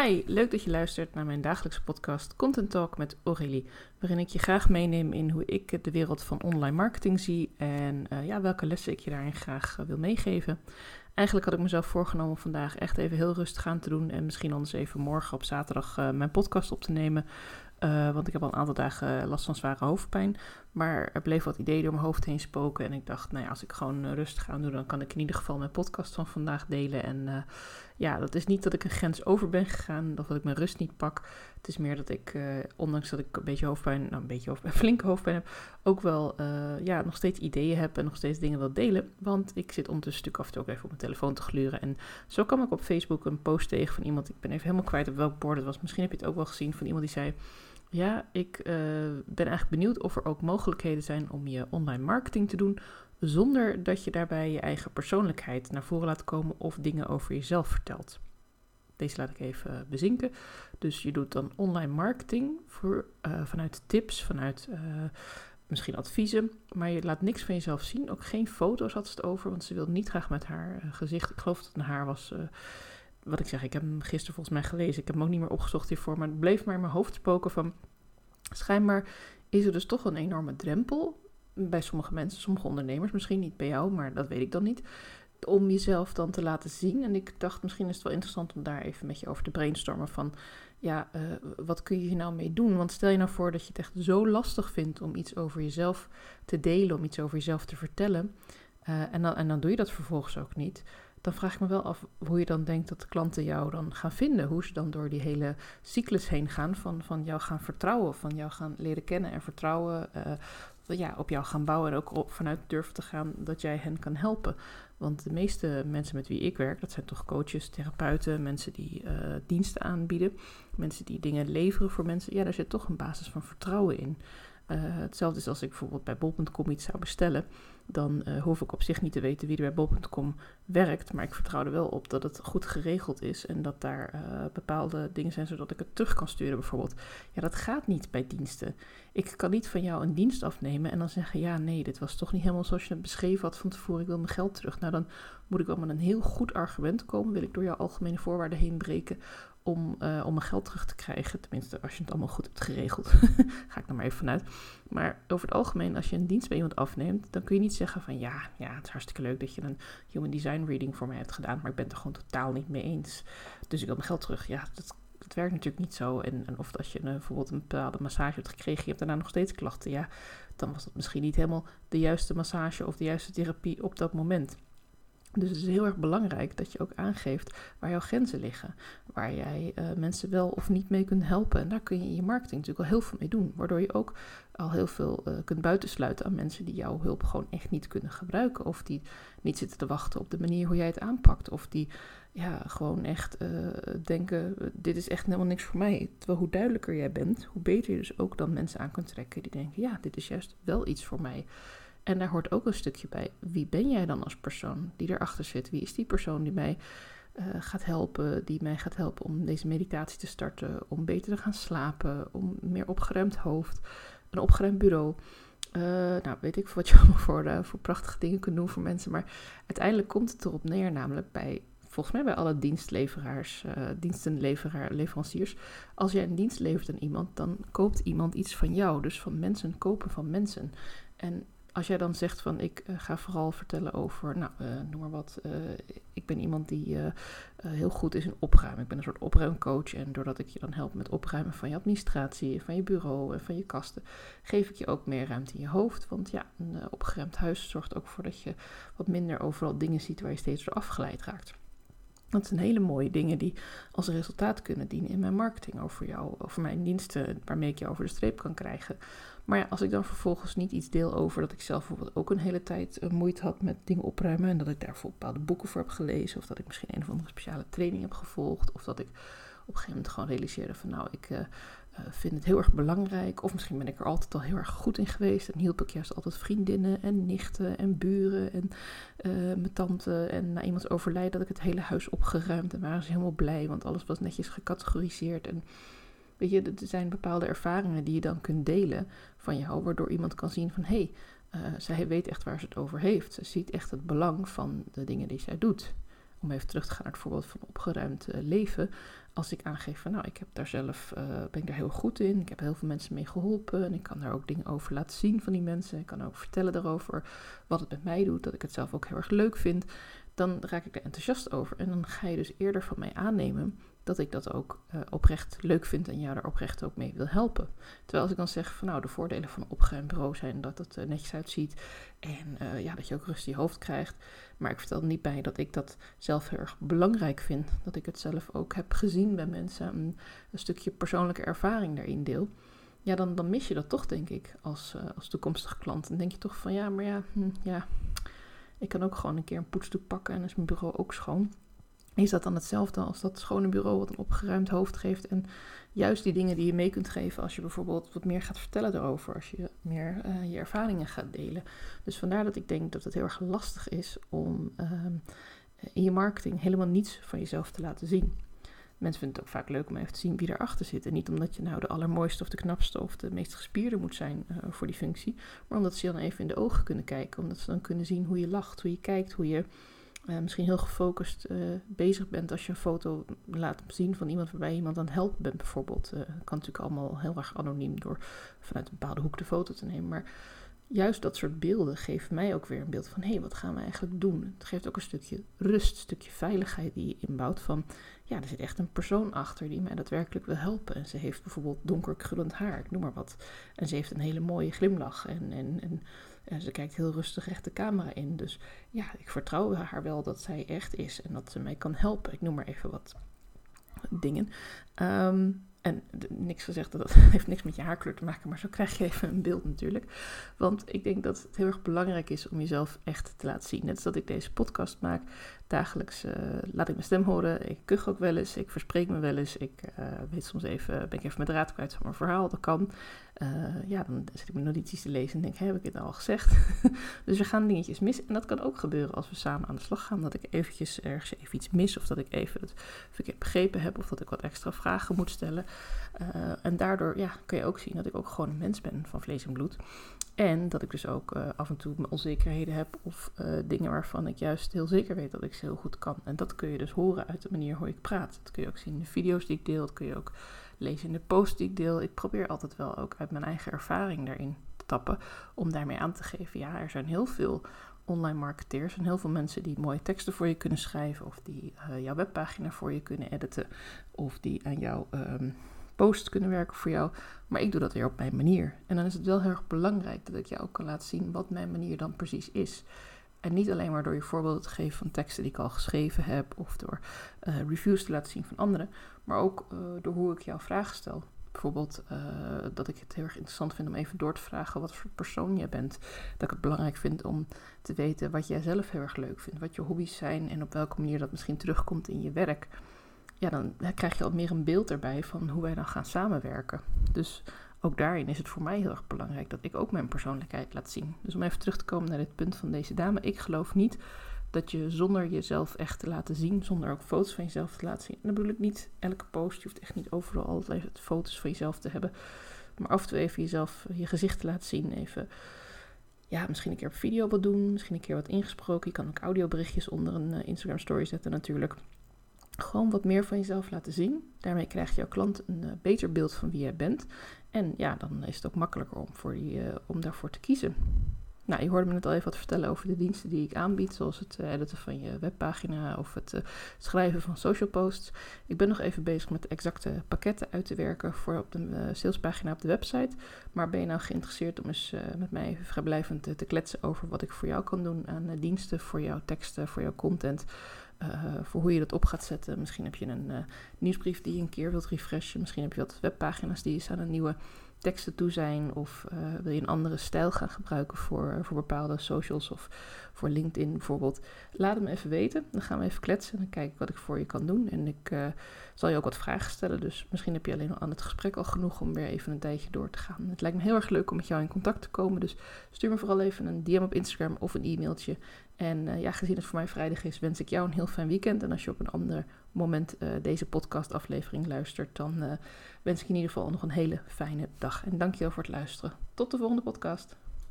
Hi, leuk dat je luistert naar mijn dagelijkse podcast Content Talk met Aurélie, waarin ik je graag meeneem in hoe ik de wereld van online marketing zie en uh, ja, welke lessen ik je daarin graag uh, wil meegeven. Eigenlijk had ik mezelf voorgenomen om vandaag echt even heel rustig aan te doen en misschien anders even morgen op zaterdag uh, mijn podcast op te nemen. Want ik heb al een aantal dagen last van zware hoofdpijn. Maar er bleef wat ideeën door mijn hoofd heen spoken. En ik dacht, nou ja, als ik gewoon rustig aan doe, dan kan ik in ieder geval mijn podcast van vandaag delen. En ja, dat is niet dat ik een grens over ben gegaan, of dat ik mijn rust niet pak. Het is meer dat ik, ondanks dat ik een beetje hoofdpijn, nou een beetje hoofdpijn, flinke hoofdpijn heb, ook wel ja, nog steeds ideeën heb en nog steeds dingen wil delen. Want ik zit ondertussen natuurlijk af en toe ook even op mijn telefoon te gluren. En zo kwam ik op Facebook een post tegen van iemand, ik ben even helemaal kwijt op welk bord het was. Misschien heb je het ook wel gezien van iemand die zei... Ja, ik uh, ben eigenlijk benieuwd of er ook mogelijkheden zijn om je online marketing te doen zonder dat je daarbij je eigen persoonlijkheid naar voren laat komen of dingen over jezelf vertelt. Deze laat ik even bezinken. Dus je doet dan online marketing voor, uh, vanuit tips, vanuit uh, misschien adviezen, maar je laat niks van jezelf zien. Ook geen foto's had ze het over, want ze wilde niet graag met haar gezicht. Ik geloof dat het een haar was wat ik zeg, ik heb hem gisteren volgens mij gelezen. Ik heb hem ook niet meer opgezocht hiervoor. Maar het bleef maar in mijn hoofd spoken van... Schijnbaar is er dus toch een enorme drempel bij sommige mensen, sommige ondernemers. Misschien niet bij jou, maar dat weet ik dan niet. Om jezelf dan te laten zien. En ik dacht, misschien is het wel interessant om daar even met je over te brainstormen van... Ja, uh, wat kun je hier nou mee doen? Want stel je nou voor dat je het echt zo lastig vindt om iets over jezelf te delen, om iets over jezelf te vertellen. Uh, en, dan, en dan doe je dat vervolgens ook niet dan vraag ik me wel af hoe je dan denkt dat de klanten jou dan gaan vinden. Hoe ze dan door die hele cyclus heen gaan van, van jou gaan vertrouwen, van jou gaan leren kennen en vertrouwen. Uh, ja, op jou gaan bouwen en ook vanuit durven te gaan dat jij hen kan helpen. Want de meeste mensen met wie ik werk, dat zijn toch coaches, therapeuten, mensen die uh, diensten aanbieden, mensen die dingen leveren voor mensen. Ja, daar zit toch een basis van vertrouwen in. Uh, hetzelfde is als ik bijvoorbeeld bij bol.com iets zou bestellen dan uh, hoef ik op zich niet te weten wie er bij bol.com werkt. Maar ik vertrouw er wel op dat het goed geregeld is en dat daar uh, bepaalde dingen zijn zodat ik het terug kan sturen bijvoorbeeld. Ja, dat gaat niet bij diensten. Ik kan niet van jou een dienst afnemen en dan zeggen, ja nee, dit was toch niet helemaal zoals je het beschreven had van tevoren, ik wil mijn geld terug. Nou, dan moet ik wel met een heel goed argument komen, wil ik door jouw algemene voorwaarden heen breken om, uh, om mijn geld terug te krijgen. Tenminste, als je het allemaal goed hebt geregeld. Ga ik er maar even vanuit. Maar over het algemeen, als je een dienst bij iemand afneemt, dan kun je niet zeggen van ja, ja, het is hartstikke leuk dat je een human design reading voor mij hebt gedaan, maar ik ben het er gewoon totaal niet mee eens. Dus ik wil mijn geld terug. Ja, dat, dat werkt natuurlijk niet zo. En, en of als je een, bijvoorbeeld een bepaalde massage hebt gekregen, je hebt daarna nog steeds klachten, ja, dan was dat misschien niet helemaal de juiste massage of de juiste therapie op dat moment. Dus het is heel erg belangrijk dat je ook aangeeft waar jouw grenzen liggen. Waar jij uh, mensen wel of niet mee kunt helpen. En daar kun je in je marketing natuurlijk al heel veel mee doen. Waardoor je ook al heel veel uh, kunt buitensluiten aan mensen die jouw hulp gewoon echt niet kunnen gebruiken. Of die niet zitten te wachten op de manier hoe jij het aanpakt. Of die ja, gewoon echt uh, denken, dit is echt helemaal niks voor mij. Terwijl hoe duidelijker jij bent, hoe beter je dus ook dan mensen aan kunt trekken die denken, ja, dit is juist wel iets voor mij. En daar hoort ook een stukje bij. Wie ben jij dan als persoon die erachter zit? Wie is die persoon die mij uh, gaat helpen, die mij gaat helpen om deze meditatie te starten, om beter te gaan slapen, om meer opgeruimd hoofd, een opgeruimd bureau. Uh, nou, weet ik wat je allemaal voor, uh, voor prachtige dingen kunt doen voor mensen. Maar uiteindelijk komt het erop neer, namelijk bij, volgens mij bij alle dienstleveraars, dienstenleveraar, leveranciers. Als jij een dienst levert aan iemand, dan koopt iemand iets van jou. Dus van mensen kopen van mensen. En als jij dan zegt van ik uh, ga vooral vertellen over, nou uh, noem maar wat, uh, ik ben iemand die heel goed is in opruimen. Ik ben een soort opruimcoach en doordat ik je dan help met opruimen van je administratie, van je bureau en van je kasten, geef ik je ook meer ruimte in je hoofd. Want ja, een opgeruimd huis zorgt ook voor dat je wat minder overal dingen ziet waar je steeds door afgeleid raakt. Dat zijn hele mooie dingen die als resultaat kunnen dienen in mijn marketing over jou, over mijn diensten, waarmee ik je over de streep kan krijgen. Maar ja, als ik dan vervolgens niet iets deel over dat ik zelf bijvoorbeeld ook een hele tijd uh, moeite had met dingen opruimen. En dat ik daarvoor bepaalde boeken voor heb gelezen. Of dat ik misschien een of andere speciale training heb gevolgd. Of dat ik op een gegeven moment gewoon realiseerde van nou, ik uh, uh, vind het heel erg belangrijk. Of misschien ben ik er altijd al heel erg goed in geweest. En hielp ik juist altijd vriendinnen en nichten en buren en mijn tante. En na iemands overlijden dat ik het hele huis opgeruimd. En waren ze helemaal blij, want alles was netjes gecategoriseerd. En Weet je, er zijn bepaalde ervaringen die je dan kunt delen van jou, waardoor iemand kan zien van hé, hey, uh, zij weet echt waar ze het over heeft. Ze ziet echt het belang van de dingen die zij doet. Om even terug te gaan naar het voorbeeld van opgeruimd leven. Als ik aangeef van nou, ik heb daar zelf, ben ik daar heel goed in. Ik heb heel veel mensen mee geholpen. En ik kan daar ook dingen over laten zien van die mensen. Ik kan ook vertellen daarover wat het met mij doet. Dat ik het zelf ook heel erg leuk vind. Dan raak ik er enthousiast over. En dan ga je dus eerder van mij aannemen dat ik dat ook uh, oprecht leuk vind en jou daar oprecht ook mee wil helpen. Terwijl als ik dan zeg van nou, de voordelen van een opgeruimd bureau zijn dat het uh, netjes uitziet en uh, ja, dat je ook rust in je hoofd krijgt. Maar ik vertel er niet bij dat ik dat zelf heel erg belangrijk vind. Dat ik het zelf ook heb gezien bij mensen, een, een stukje persoonlijke ervaring daarin deel. Ja, dan, dan mis je dat toch, denk ik, als, als toekomstige klant. Dan denk je toch van ja, maar ja, hm, ja, ik kan ook gewoon een keer een poetsdoek pakken en is mijn bureau ook schoon. Is dat dan hetzelfde als dat schone bureau wat een opgeruimd hoofd geeft? En juist die dingen die je mee kunt geven als je bijvoorbeeld wat meer gaat vertellen erover, als je meer uh, je ervaringen gaat delen. Dus vandaar dat ik denk dat het heel erg lastig is om uh, in je marketing helemaal niets van jezelf te laten zien. Mensen vinden het ook vaak leuk om even te zien wie erachter zit. En niet omdat je nou de allermooiste of de knapste of de meest gespierde moet zijn uh, voor die functie. Maar omdat ze je dan even in de ogen kunnen kijken. Omdat ze dan kunnen zien hoe je lacht, hoe je kijkt, hoe je uh, misschien heel gefocust uh, bezig bent als je een foto laat zien van iemand waarbij iemand aan het helpen bent bijvoorbeeld. Uh, kan natuurlijk allemaal heel erg anoniem door vanuit een bepaalde hoek de foto te nemen. Maar juist dat soort beelden geeft mij ook weer een beeld van hé, hey, wat gaan we eigenlijk doen? Het geeft ook een stukje rust, een stukje veiligheid die je inbouwt van ja, er zit echt een persoon achter die mij daadwerkelijk wil helpen. En ze heeft bijvoorbeeld donker krullend haar, ik noem maar wat. En ze heeft een hele mooie glimlach en, en, en en ze kijkt heel rustig recht de camera in. Dus ja, ik vertrouw haar wel dat zij echt is en dat ze mij kan helpen. Ik noem maar even wat dingen. Um, en niks gezegd, dat heeft niks met je haarkleur te maken, maar zo krijg je even een beeld natuurlijk. Want ik denk dat het heel erg belangrijk is om jezelf echt te laten zien. Net als dat ik deze podcast maak, dagelijks uh, laat ik mijn stem horen. Ik kuch ook wel eens, ik verspreek me wel eens. Ik uh, weet soms even, ben ik even met draad kwijt van mijn verhaal, dat kan. Uh, ja, dan zit ik mijn notities te lezen en denk, heb ik het al gezegd? dus er gaan dingetjes mis. En dat kan ook gebeuren als we samen aan de slag gaan. Dat ik eventjes ergens even iets mis of dat ik even het verkeerd begrepen heb of dat ik wat extra vragen moet stellen. en daardoor ja, kun je ook zien dat ik ook gewoon een mens ben van vlees en bloed. En dat ik dus ook uh, af en toe mijn onzekerheden heb of uh, dingen waarvan ik juist heel zeker weet dat ik ze heel goed kan. En dat kun je dus horen uit de manier hoe ik praat. Dat kun je ook zien in de video's die ik deel, dat kun je ook lezen in de posts die ik deel. Ik probeer altijd wel ook uit mijn eigen ervaring daarin te tappen om daarmee aan te geven. Ja, er zijn heel veel online marketeers en heel veel mensen die mooie teksten voor je kunnen schrijven of die uh, jouw webpagina voor je kunnen editen of die aan jouw um, post kunnen werken voor jou. Maar ik doe dat weer op mijn manier. En dan is het wel heel erg belangrijk dat ik jou ook kan laten zien wat mijn manier dan precies is. En niet alleen maar door je voorbeelden te geven van teksten die ik al geschreven heb of door uh, reviews te laten zien van anderen, maar ook uh, door hoe ik jouw vragen stel. Bijvoorbeeld uh, dat ik het heel erg interessant vind om even door te vragen wat voor persoon jij bent. Dat ik het belangrijk vind om te weten wat jij zelf heel erg leuk vindt, wat je hobby's zijn en op welke manier dat misschien terugkomt in je werk ja, dan krijg je al meer een beeld erbij van hoe wij dan gaan samenwerken. Dus ook daarin is het voor mij heel erg belangrijk dat ik ook mijn persoonlijkheid laat zien. Dus om even terug te komen naar dit punt van deze dame. Ik geloof niet dat je zonder jezelf echt te laten zien, zonder ook foto's van jezelf te laten zien. En dan bedoel ik niet elke post, je hoeft echt niet overal altijd foto's van jezelf te hebben. Maar af en toe even jezelf, je gezicht te laten zien. Even, ja, misschien een keer op video wat doen, misschien een keer wat ingesproken. Je kan ook audioberichtjes onder een uh, Instagram story zetten natuurlijk gewoon wat meer van jezelf laten zien. Daarmee krijgt jouw klant een uh, beter beeld van wie jij bent. En ja, dan is het ook makkelijker om, voor die, uh, om daarvoor te kiezen. Nou, je hoorde me net al even wat vertellen over de diensten die ik aanbied, zoals het uh, editen van je webpagina of het schrijven van social posts. Ik ben nog even bezig met exacte pakketten uit te werken voor op de salespagina op de website. Maar ben je nou geïnteresseerd om eens met mij even vrijblijvend te kletsen over wat ik voor jou kan doen aan diensten, voor jouw teksten, voor jouw content? Uh, voor hoe je dat op gaat zetten. Misschien heb je een uh, nieuwsbrief die je een keer wilt refreshen. Misschien heb je wat webpagina's die eens aan een nieuwe teksten toe zijn. Of uh, wil je een andere stijl gaan gebruiken voor, voor bepaalde socials of voor LinkedIn bijvoorbeeld. Laat het me even weten. Dan gaan we even kletsen en dan kijk ik wat ik voor je kan doen. En ik zal je ook wat vragen stellen. Dus misschien heb je alleen al aan het gesprek al genoeg om weer even een tijdje door te gaan. Het lijkt me heel erg leuk om met jou in contact te komen. Dus stuur me vooral even een DM op Instagram of een e-mailtje. En ja, gezien het voor mij vrijdag is, wens ik jou een heel fijn weekend. En als je op een ander moment uh, deze podcastaflevering luistert, dan uh, wens ik in ieder geval nog een hele fijne dag. En dankjewel voor het luisteren. Tot de volgende podcast.